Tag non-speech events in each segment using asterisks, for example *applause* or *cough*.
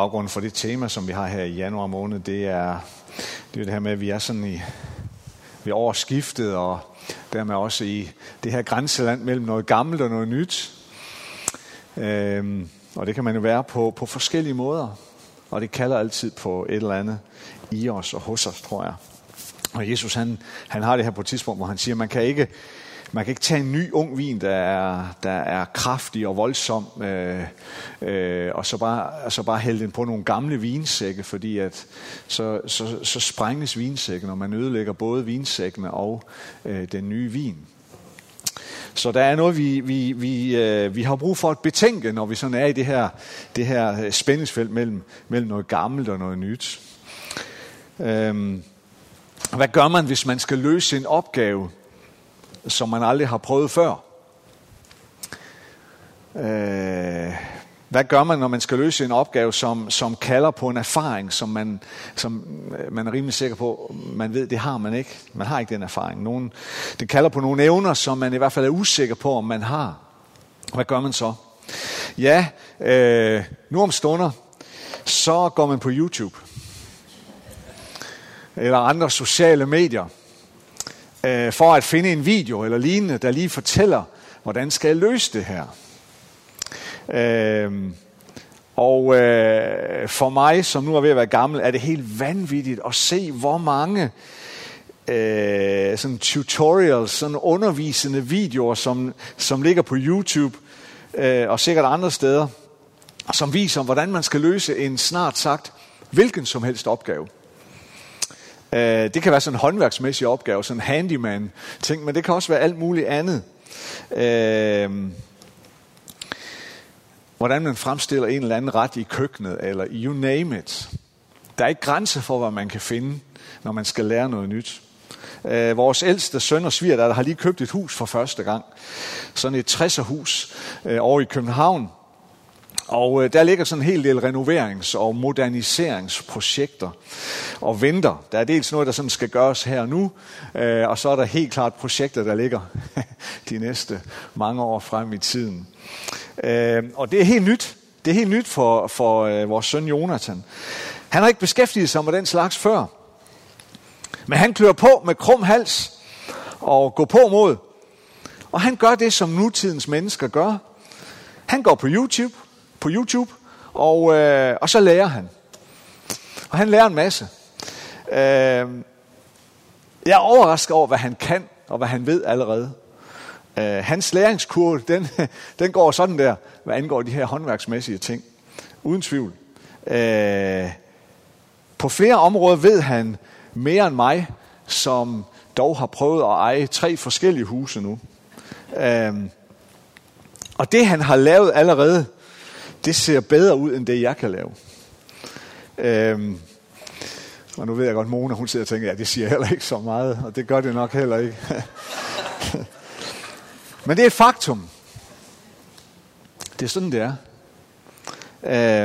baggrunden for det tema, som vi har her i januar måned, det er det, er det her med, at vi er sådan i ved årsskiftet, og dermed også i det her grænseland mellem noget gammelt og noget nyt. Øhm, og det kan man jo være på, på forskellige måder. Og det kalder altid på et eller andet i os og hos os, tror jeg. Og Jesus han, han har det her på et tidspunkt, hvor han siger, man kan ikke, man kan ikke tage en ny ung vin, der er, der er kraftig og voldsom, øh, øh, og så bare, så bare hælde den på nogle gamle vinsække, fordi at så, så, så sprænges vinsækken, og man ødelægger både vinsækkene og øh, den nye vin. Så der er noget, vi, vi, vi, øh, vi har brug for at betænke, når vi sådan er i det her, det her øh, spændingsfelt mellem, mellem noget gammelt og noget nyt. Øhm, hvad gør man, hvis man skal løse en opgave, som man aldrig har prøvet før? Øh, hvad gør man, når man skal løse en opgave, som, som kalder på en erfaring, som man, som øh, man er rimelig sikker på, man ved, det har man ikke. Man har ikke den erfaring. Nogen, det kalder på nogle evner, som man i hvert fald er usikker på, om man har. Hvad gør man så? Ja, øh, nu om stunder, så går man på YouTube. Eller andre sociale medier. Øh, for at finde en video eller lignende, der lige fortæller, hvordan skal jeg løse det her. Øh, og øh, for mig, som nu er ved at være gammel, er det helt vanvittigt at se, hvor mange øh, sådan tutorials, sådan undervisende videoer, som, som ligger på YouTube øh, og sikkert andre steder, som viser, hvordan man skal løse en snart sagt hvilken som helst opgave. Øh, det kan være sådan en håndværksmæssig opgave, sådan en handyman ting, men det kan også være alt muligt andet. Øh, hvordan man fremstiller en eller anden ret i køkkenet, eller you name it. Der er ikke grænse for, hvad man kan finde, når man skal lære noget nyt. Øh, vores ældste søn og sviger, har lige købt et hus for første gang. Sådan et 60'er hus øh, over i København. Og øh, der ligger sådan en hel del renoverings- og moderniseringsprojekter og venter. Der er dels noget, der sådan skal gøres her og nu, øh, og så er der helt klart projekter, der ligger *laughs* de næste mange år frem i tiden. Øh, og det er helt nyt. Det er helt nyt for, for øh, vores søn Jonathan. Han har ikke beskæftiget sig med den slags før. Men han klør på med krum hals og går på mod. Og han gør det, som nutidens mennesker gør. Han går på YouTube, på YouTube og, øh, og så lærer han. Og han lærer en masse. Øh, jeg er overrasket over, hvad han kan, og hvad han ved allerede. Øh, hans læringskurve, den, *laughs* den går sådan der, hvad angår de her håndværksmæssige ting. Uden tvivl. Øh, på flere områder ved han mere end mig, som dog har prøvet at eje tre forskellige huse nu. Øh, og det han har lavet allerede, det ser bedre ud, end det jeg kan lave. Øhm, og nu ved jeg godt, Mona, hun sidder og tænker, ja, det siger heller ikke så meget, og det gør det nok heller ikke. *laughs* Men det er et faktum. Det er sådan, det er.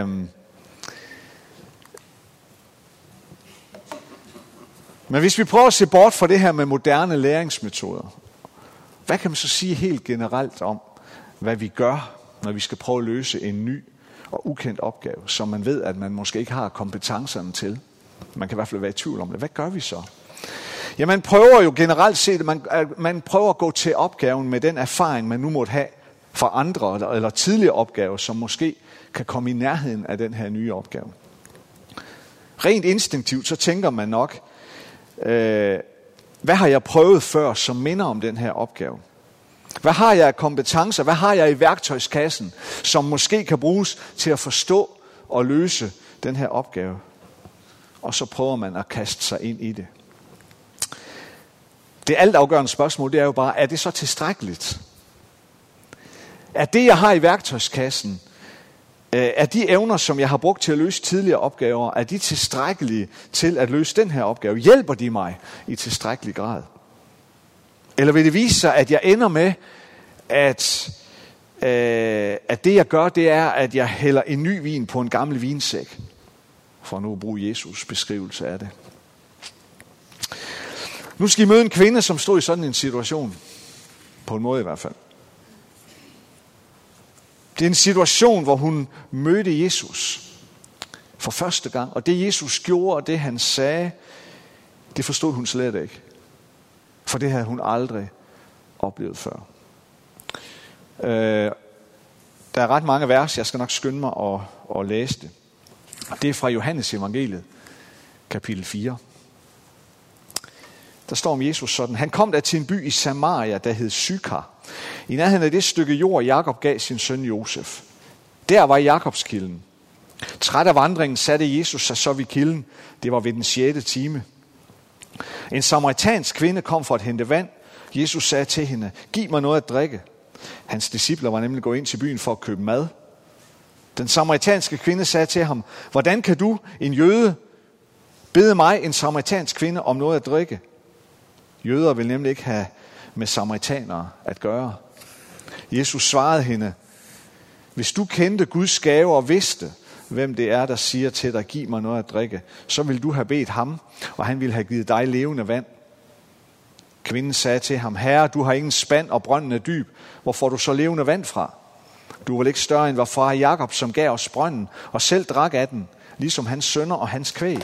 Øhm. Men hvis vi prøver at se bort fra det her med moderne læringsmetoder, hvad kan man så sige helt generelt om, hvad vi gør, når vi skal prøve at løse en ny og ukendt opgave, som man ved, at man måske ikke har kompetencerne til? Man kan i hvert fald være i tvivl om det. Hvad gør vi så? Ja, man prøver jo generelt set, man, man prøver at gå til opgaven med den erfaring, man nu måtte have fra andre eller, eller tidligere opgaver, som måske kan komme i nærheden af den her nye opgave. Rent instinktivt, så tænker man nok, øh, hvad har jeg prøvet før, som minder om den her opgave? Hvad har jeg af kompetencer? Hvad har jeg i værktøjskassen, som måske kan bruges til at forstå og løse den her opgave? Og så prøver man at kaste sig ind i det. Det altafgørende spørgsmål, det er jo bare, er det så tilstrækkeligt? Er det, jeg har i værktøjskassen, øh, er de evner, som jeg har brugt til at løse tidligere opgaver, er de tilstrækkelige til at løse den her opgave? Hjælper de mig i tilstrækkelig grad? Eller vil det vise sig, at jeg ender med, at, øh, at det jeg gør, det er, at jeg hælder en ny vin på en gammel vinsæk? For nu at bruge Jesus beskrivelse af det. Nu skal I møde en kvinde, som stod i sådan en situation. På en måde i hvert fald. Det er en situation, hvor hun mødte Jesus. for første gang. Og det Jesus gjorde, og det han sagde, det forstod hun slet ikke. For det havde hun aldrig oplevet før. Øh, der er ret mange vers, jeg skal nok skynde mig at, at læse det. Det er fra Johannes evangeliet, kapitel 4. Der står om Jesus sådan. Han kom der til en by i Samaria, der hed Sykar. I nærheden af det stykke jord, Jakob gav sin søn Josef. Der var Jakobskilden. Træt af vandringen satte Jesus sig så ved kilden. Det var ved den 6. time. En samaritansk kvinde kom for at hente vand. Jesus sagde til hende, giv mig noget at drikke. Hans discipler var nemlig gået ind til byen for at købe mad. Den samaritanske kvinde sagde til ham, hvordan kan du, en jøde, bede mig, en samaritansk kvinde, om noget at drikke? Jøder vil nemlig ikke have med samaritanere at gøre. Jesus svarede hende, hvis du kendte Guds gave og vidste, hvem det er, der siger til dig, giv mig noget at drikke, så vil du have bedt ham, og han ville have givet dig levende vand. Kvinden sagde til ham, Herre, du har ingen spand, og brønden er dyb. Hvor får du så levende vand fra? Du er vel ikke større end var far Jakob, som gav os brønden, og selv drak af den, ligesom hans sønner og hans kvæg.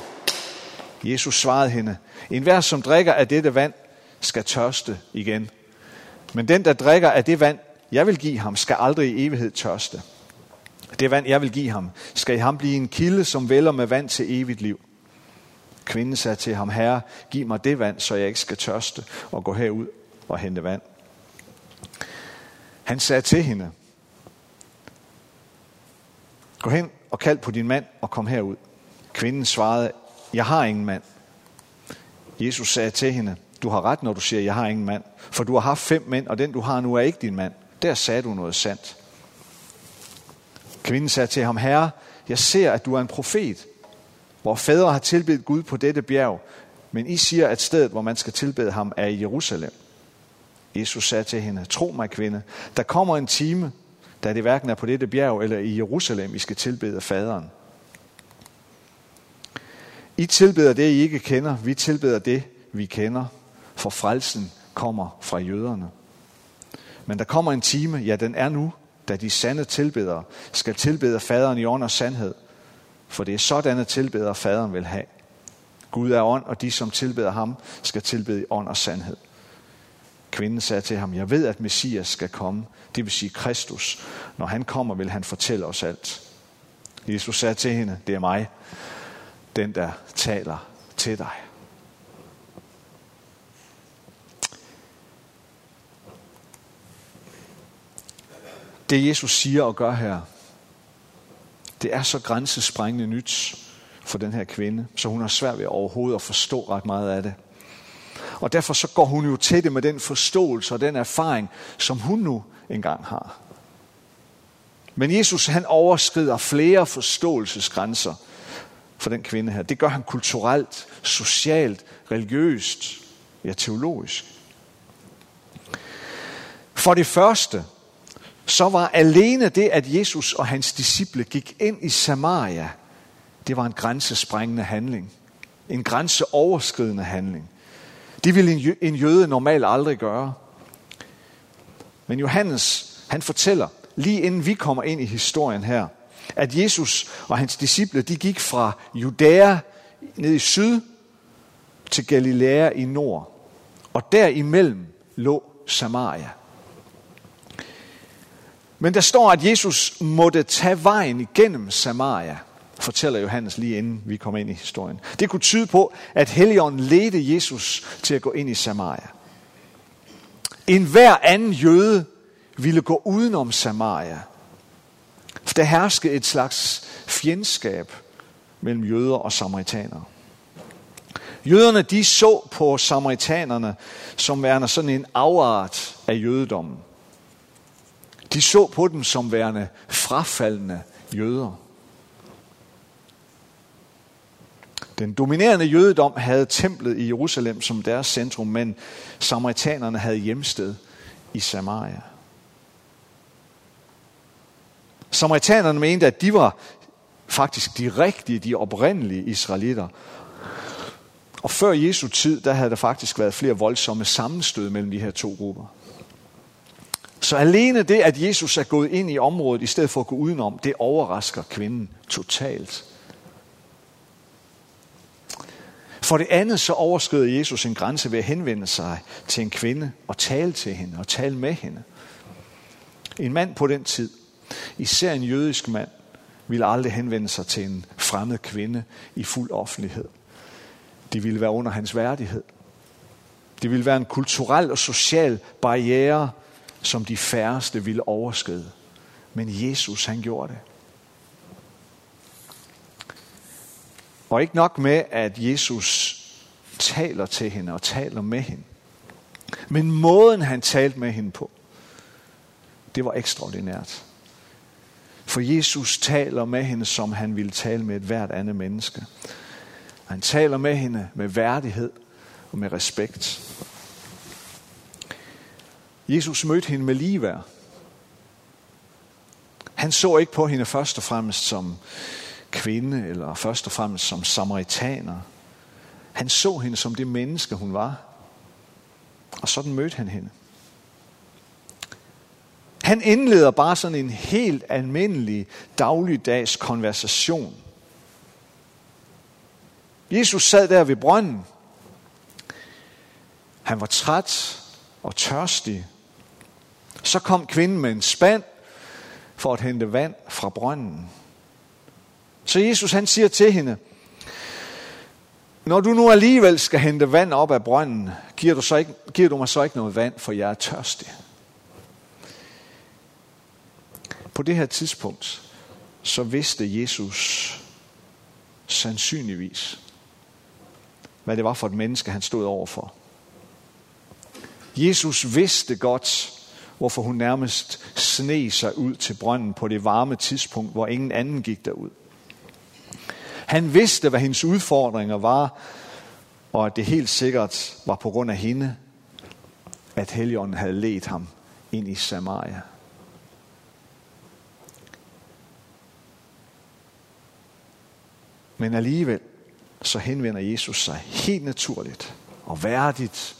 Jesus svarede hende, en hver som drikker af dette vand, skal tørste igen. Men den, der drikker af det vand, jeg vil give ham, skal aldrig i evighed tørste. Det vand, jeg vil give ham, skal i ham blive en kilde, som vælger med vand til evigt liv. Kvinden sagde til ham, Herre, giv mig det vand, så jeg ikke skal tørste og gå herud og hente vand. Han sagde til hende, gå hen og kald på din mand og kom herud. Kvinden svarede, jeg har ingen mand. Jesus sagde til hende, du har ret, når du siger, jeg har ingen mand. For du har haft fem mænd, og den du har nu er ikke din mand. Der sagde du noget sandt. Kvinden sagde til ham, Herre, jeg ser, at du er en profet. Hvor fædre har tilbedt Gud på dette bjerg, men I siger, at stedet, hvor man skal tilbede ham, er i Jerusalem. Jesus sagde til hende, tro mig kvinde, der kommer en time, da det hverken er på dette bjerg eller i Jerusalem, I skal tilbede faderen. I tilbeder det, I ikke kender, vi tilbeder det, vi kender, for frelsen kommer fra jøderne. Men der kommer en time, ja den er nu, da de sande tilbedere skal tilbede faderen i ånd og sandhed. For det er sådanne tilbedere, faderen vil have. Gud er ånd, og de, som tilbeder ham, skal tilbede i ånd og sandhed. Kvinden sagde til ham, jeg ved, at Messias skal komme, det vil sige Kristus. Når han kommer, vil han fortælle os alt. Jesus sagde til hende, det er mig, den der taler til dig. Det Jesus siger og gør her, det er så grænsesprængende nyt for den her kvinde, så hun har svært ved overhovedet at forstå ret meget af det. Og derfor så går hun jo til det med den forståelse og den erfaring, som hun nu engang har. Men Jesus han overskrider flere forståelsesgrænser for den kvinde her. Det gør han kulturelt, socialt, religiøst, ja teologisk. For det første, så var alene det, at Jesus og hans disciple gik ind i Samaria, det var en grænsesprængende handling. En grænseoverskridende handling. Det ville en jøde normalt aldrig gøre. Men Johannes, han fortæller, lige inden vi kommer ind i historien her, at Jesus og hans disciple, de gik fra Judæa ned i syd til Galilea i nord. Og derimellem lå Samaria. Men der står, at Jesus måtte tage vejen igennem Samaria, fortæller Johannes lige inden vi kommer ind i historien. Det kunne tyde på, at Helligånden ledte Jesus til at gå ind i Samaria. En hver anden jøde ville gå udenom Samaria. For der herskede et slags fjendskab mellem jøder og samaritanere. Jøderne de så på samaritanerne som værende sådan en afart af jødedommen. De så på dem som værende frafaldende jøder. Den dominerende jødedom havde templet i Jerusalem som deres centrum, men samaritanerne havde hjemsted i Samaria. Samaritanerne mente, at de var faktisk de rigtige, de oprindelige israelitter. Og før Jesu tid, der havde der faktisk været flere voldsomme sammenstød mellem de her to grupper. Så alene det, at Jesus er gået ind i området, i stedet for at gå udenom, det overrasker kvinden totalt. For det andet så overskrider Jesus en grænse ved at henvende sig til en kvinde og tale til hende og tale med hende. En mand på den tid, især en jødisk mand, ville aldrig henvende sig til en fremmed kvinde i fuld offentlighed. Det ville være under hans værdighed. Det ville være en kulturel og social barriere, som de færreste ville overskride. Men Jesus, han gjorde det. Og ikke nok med, at Jesus taler til hende og taler med hende. Men måden, han talte med hende på, det var ekstraordinært. For Jesus taler med hende, som han ville tale med et hvert andet menneske. Han taler med hende med værdighed og med respekt. Jesus mødte hende med ligeværd. Han så ikke på hende først og fremmest som kvinde, eller først og fremmest som samaritaner. Han så hende som det menneske, hun var. Og sådan mødte han hende. Han indleder bare sådan en helt almindelig dagligdags konversation. Jesus sad der ved brønden. Han var træt og tørstig. Så kom kvinden med en spand for at hente vand fra brønden. Så Jesus han siger til hende, når du nu alligevel skal hente vand op af brønden, giver du, så ikke, giver du mig så ikke noget vand, for jeg er tørstig. På det her tidspunkt, så vidste Jesus sandsynligvis, hvad det var for et menneske, han stod overfor. Jesus vidste godt, hvorfor hun nærmest sne sig ud til brønden på det varme tidspunkt, hvor ingen anden gik derud. Han vidste, hvad hendes udfordringer var, og at det helt sikkert var på grund af hende, at Helligånden havde ledt ham ind i Samaria. Men alligevel så henvender Jesus sig helt naturligt og værdigt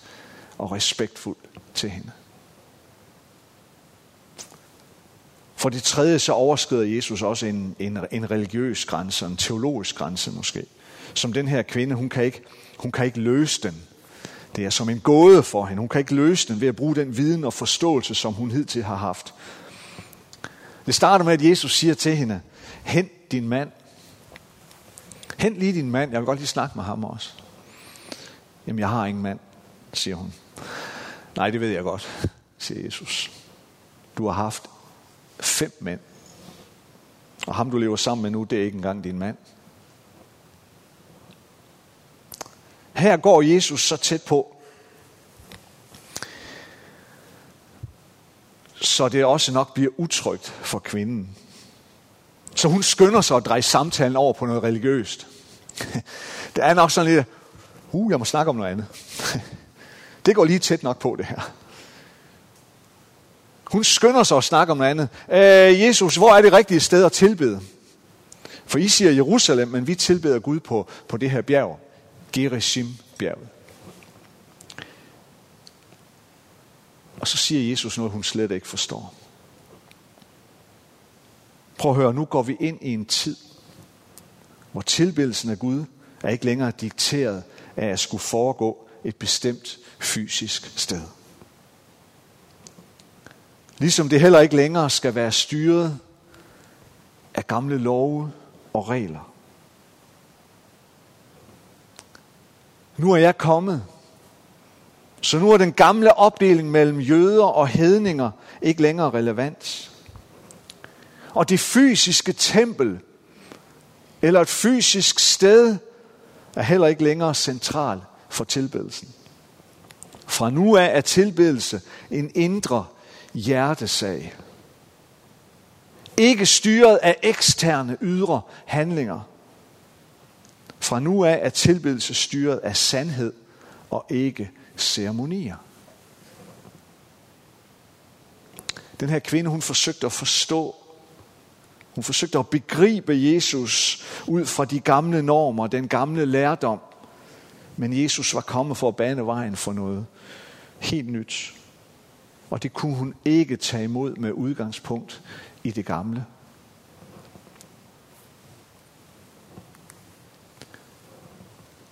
og respektfuldt til hende. For det tredje så overskrider Jesus også en, en, en religiøs grænse, en teologisk grænse måske. Som den her kvinde, hun kan, ikke, hun kan ikke løse den. Det er som en gåde for hende. Hun kan ikke løse den ved at bruge den viden og forståelse, som hun hidtil har haft. Det starter med, at Jesus siger til hende, hent din mand. Hent lige din mand. Jeg vil godt lige snakke med ham også. Jamen, jeg har ingen mand, siger hun. Nej, det ved jeg godt, siger Jesus. Du har haft fem mænd. Og ham, du lever sammen med nu, det er ikke engang din mand. Her går Jesus så tæt på, så det også nok bliver utrygt for kvinden. Så hun skynder sig at dreje samtalen over på noget religiøst. *laughs* Det er nok sådan lidt, uh, jeg må snakke om noget andet. *laughs* Det går lige tæt nok på det her. Hun skynder sig at snakke om noget andet. Øh, Jesus, hvor er det rigtige sted at tilbede? For I siger Jerusalem, men vi tilbeder Gud på, på det her bjerg. Gerizim-bjerget. Og så siger Jesus noget, hun slet ikke forstår. Prøv at høre, nu går vi ind i en tid, hvor tilbedelsen af Gud er ikke længere dikteret af at skulle foregå et bestemt fysisk sted. Ligesom det heller ikke længere skal være styret af gamle love og regler. Nu er jeg kommet. Så nu er den gamle opdeling mellem jøder og hedninger ikke længere relevant. Og det fysiske tempel eller et fysisk sted er heller ikke længere central for tilbedelsen. Fra nu af er tilbedelse en indre hjertesag. Ikke styret af eksterne ydre handlinger. Fra nu af er tilbedelse styret af sandhed og ikke ceremonier. Den her kvinde, hun forsøgte at forstå, hun forsøgte at begribe Jesus ud fra de gamle normer, den gamle lærdom. Men Jesus var kommet for at bane vejen for noget helt nyt. Og det kunne hun ikke tage imod med udgangspunkt i det gamle.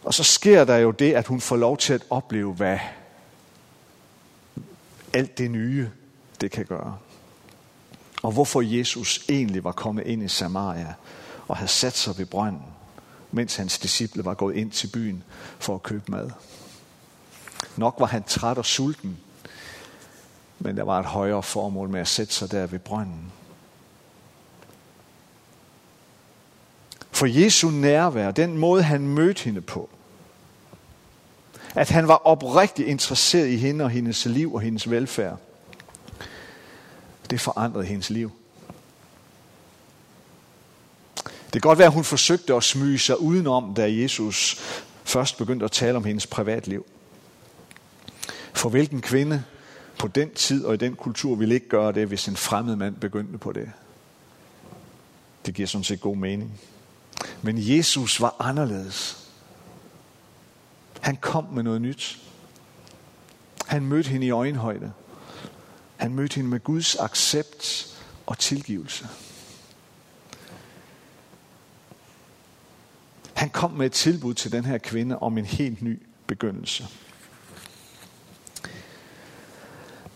Og så sker der jo det, at hun får lov til at opleve, hvad alt det nye, det kan gøre. Og hvorfor Jesus egentlig var kommet ind i Samaria og havde sat sig ved brønden, mens hans disciple var gået ind til byen for at købe mad. Nok var han træt og sulten, men der var et højere formål med at sætte sig der ved brønden. For Jesu nærvær, den måde han mødte hende på, at han var oprigtigt interesseret i hende og hendes liv og hendes velfærd, det forandrede hendes liv. Det kan godt være, at hun forsøgte at smyge sig udenom, da Jesus først begyndte at tale om hendes privatliv. For hvilken kvinde på den tid og i den kultur ville ikke gøre det, hvis en fremmed mand begyndte på det? Det giver sådan set god mening. Men Jesus var anderledes. Han kom med noget nyt. Han mødte hende i øjenhøjde. Han mødte hende med Guds accept og tilgivelse. Han kom med et tilbud til den her kvinde om en helt ny begyndelse.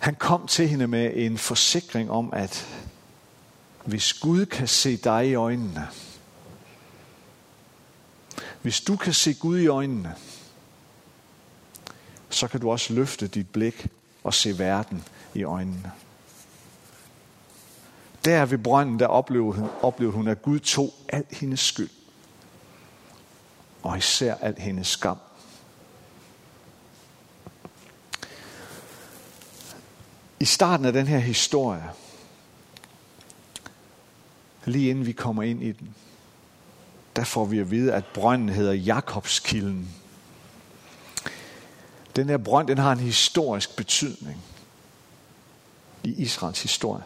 Han kom til hende med en forsikring om, at hvis Gud kan se dig i øjnene, hvis du kan se Gud i øjnene, så kan du også løfte dit blik og se verden i øjnene. Der ved brønden, der oplevede hun, oplevede hun, at Gud tog al hendes skyld. Og især al hendes skam. I starten af den her historie, lige inden vi kommer ind i den, der får vi at vide, at brønden hedder Jakobskilden. Den her brønd, den har en historisk betydning i Israels historie.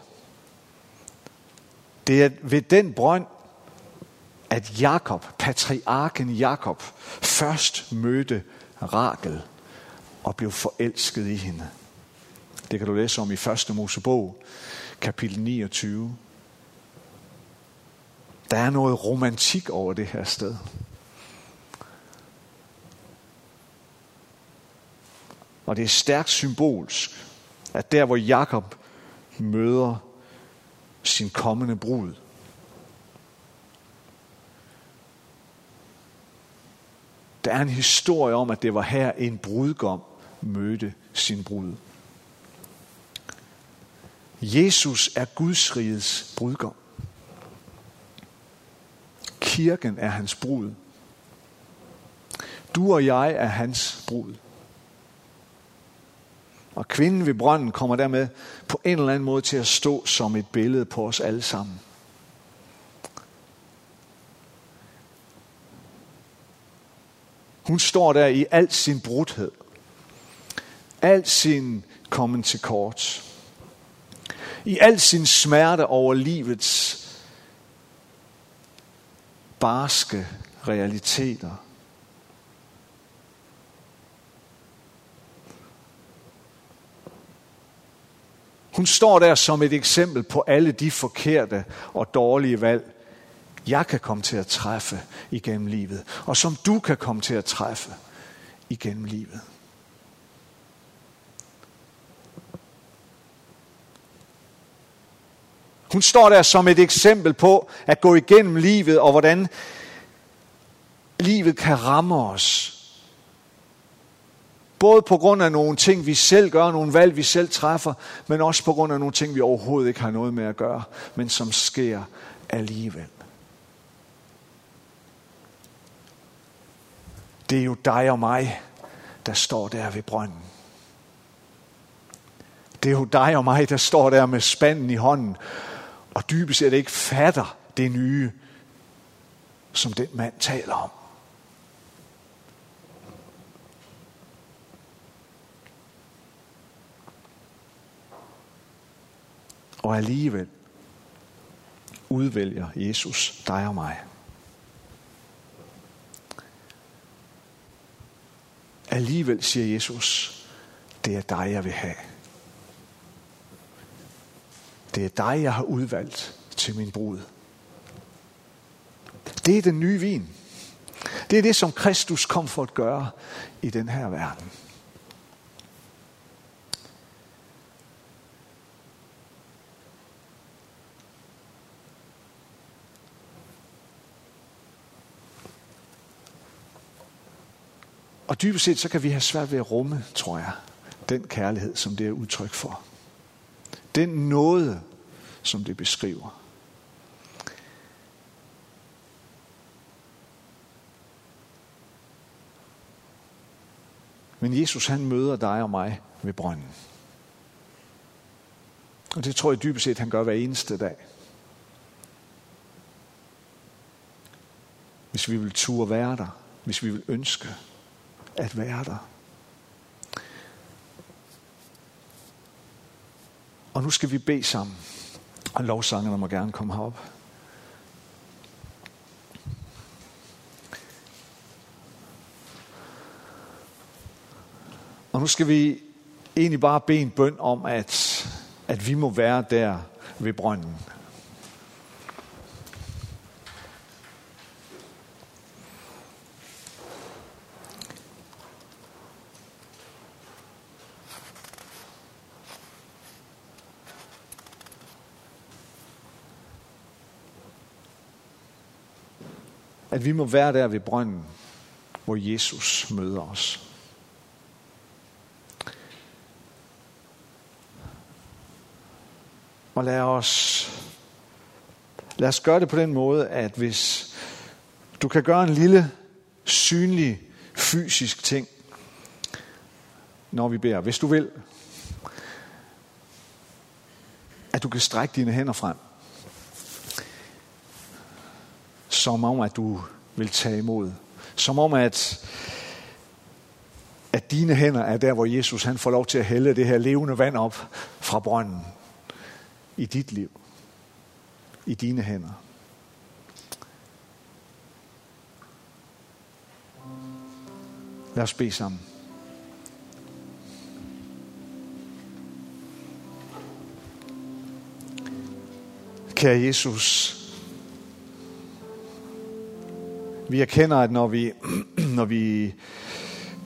Det er ved den brønd, at Jakob, patriarken Jakob, først mødte Rakel og blev forelsket i hende. Det kan du læse om i 1. Mosebog, kapitel 29. Der er noget romantik over det her sted. Og det er stærkt symbolsk, at der hvor Jakob møder sin kommende brud, der er en historie om, at det var her en brudgom mødte sin brud. Jesus er Guds rigets brudgom. Kirken er hans brud. Du og jeg er hans brud. Og kvinden ved brønden kommer dermed på en eller anden måde til at stå som et billede på os alle sammen. Hun står der i al sin brudhed. Al sin kommen til kort. I al sin smerte over livets barske realiteter. Hun står der som et eksempel på alle de forkerte og dårlige valg, jeg kan komme til at træffe igennem livet, og som du kan komme til at træffe igennem livet. Hun står der som et eksempel på at gå igennem livet, og hvordan livet kan ramme os. Både på grund af nogle ting, vi selv gør, nogle valg, vi selv træffer, men også på grund af nogle ting, vi overhovedet ikke har noget med at gøre, men som sker alligevel. Det er jo dig og mig, der står der ved brønden. Det er jo dig og mig, der står der med spanden i hånden, og dybest set ikke fatter det nye, som den mand taler om. Og alligevel udvælger Jesus dig og mig. Alligevel siger Jesus, det er dig, jeg vil have. Det er dig, jeg har udvalgt til min brud. Det er den nye vin. Det er det, som Kristus kom for at gøre i den her verden. Og dybest set, så kan vi have svært ved at rumme, tror jeg, den kærlighed, som det er udtryk for. Den nåde, som det beskriver. Men Jesus han møder dig og mig ved brønden. Og det tror jeg dybest set, han gør hver eneste dag. Hvis vi vil turde være der, hvis vi vil ønske at være der. Og nu skal vi bede sammen. Og lovsangerne må gerne komme herop. Og nu skal vi egentlig bare bede en bøn om, at, at vi må være der ved brønden. At vi må være der ved brønden, hvor Jesus møder os. Og lad os, lad os gøre det på den måde, at hvis du kan gøre en lille, synlig, fysisk ting, når vi beder, hvis du vil, at du kan strække dine hænder frem, som om, at du vil tage imod. Som om, at, at dine hænder er der, hvor Jesus han får lov til at hælde det her levende vand op fra brønden i dit liv, i dine hænder. Lad os bede sammen. Kære Jesus, vi erkender, at når vi, *clears throat* når vi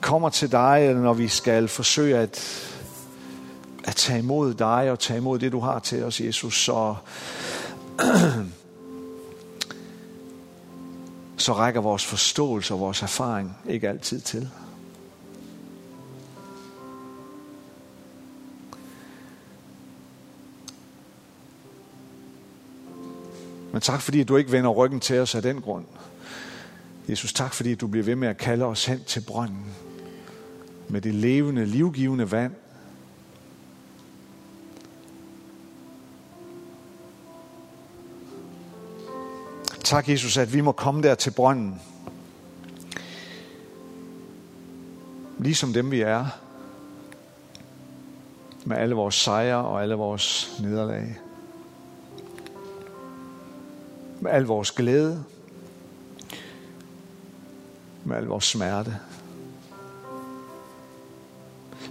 kommer til dig, eller når vi skal forsøge at at tage imod dig og tage imod det, du har til os, Jesus, så, *clears throat* så rækker vores forståelse og vores erfaring ikke altid til. Men tak fordi du ikke vender ryggen til os af den grund. Jesus, tak fordi du bliver ved med at kalde os hen til brønden med det levende, livgivende vand, Tak, Jesus, at vi må komme der til brønden. Ligesom dem vi er. Med alle vores sejre og alle vores nederlag. Med al vores glæde. Med al vores smerte.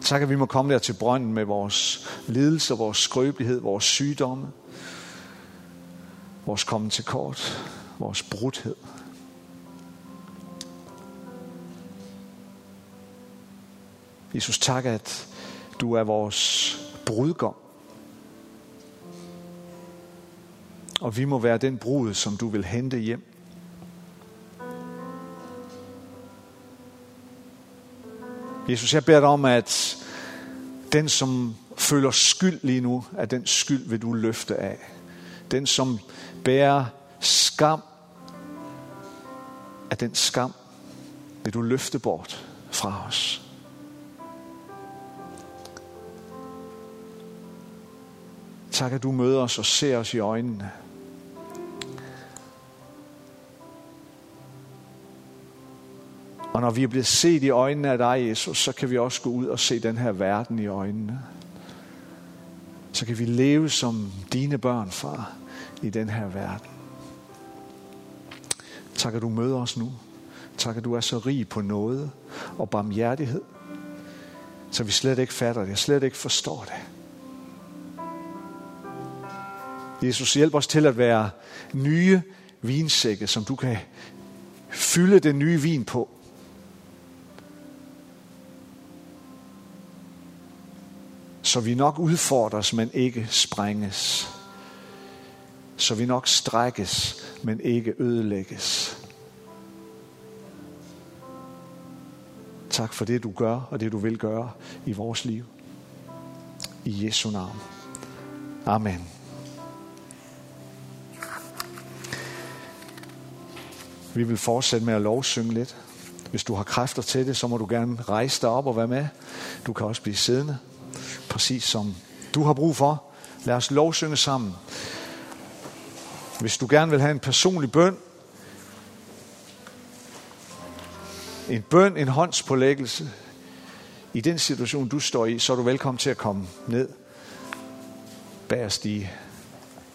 Tak, at vi må komme der til brønden med vores lidelse, vores skrøbelighed, vores sygdomme, vores komme til kort vores brudhed. Jesus, tak, at du er vores brudgom. Og vi må være den brud, som du vil hente hjem. Jesus, jeg beder dig om, at den, som føler skyld lige nu, at den skyld vil du løfte af. Den, som bærer skam, at den skam vil du løfte bort fra os. Tak, at du møder os og ser os i øjnene. Og når vi er blevet set i øjnene af dig, Jesus, så kan vi også gå ud og se den her verden i øjnene. Så kan vi leve som dine børn, far, i den her verden. Tak, at du møder os nu. Tak, at du er så rig på noget og barmhjertighed, så vi slet ikke fatter det, jeg slet ikke forstår det. Jesus, hjælp os til at være nye vinsække, som du kan fylde den nye vin på. Så vi nok udfordres, men ikke sprænges. Så vi nok strækkes, men ikke ødelægges. Tak for det, du gør, og det, du vil gøre i vores liv. I Jesu navn. Amen. Vi vil fortsætte med at lovsynge lidt. Hvis du har kræfter til det, så må du gerne rejse dig op og være med. Du kan også blive siddende, præcis som du har brug for. Lad os lovsynge sammen. Hvis du gerne vil have en personlig bøn, en bøn, en håndspålæggelse, i den situation, du står i, så er du velkommen til at komme ned bagerst i,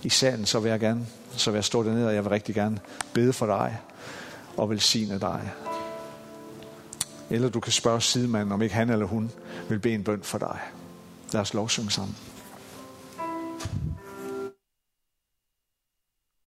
i salen, så vil jeg gerne, så vil jeg stå dernede, og jeg vil rigtig gerne bede for dig og velsigne dig. Eller du kan spørge sidemanden, om ikke han eller hun vil bede en bøn for dig. Lad os lovsynge sammen.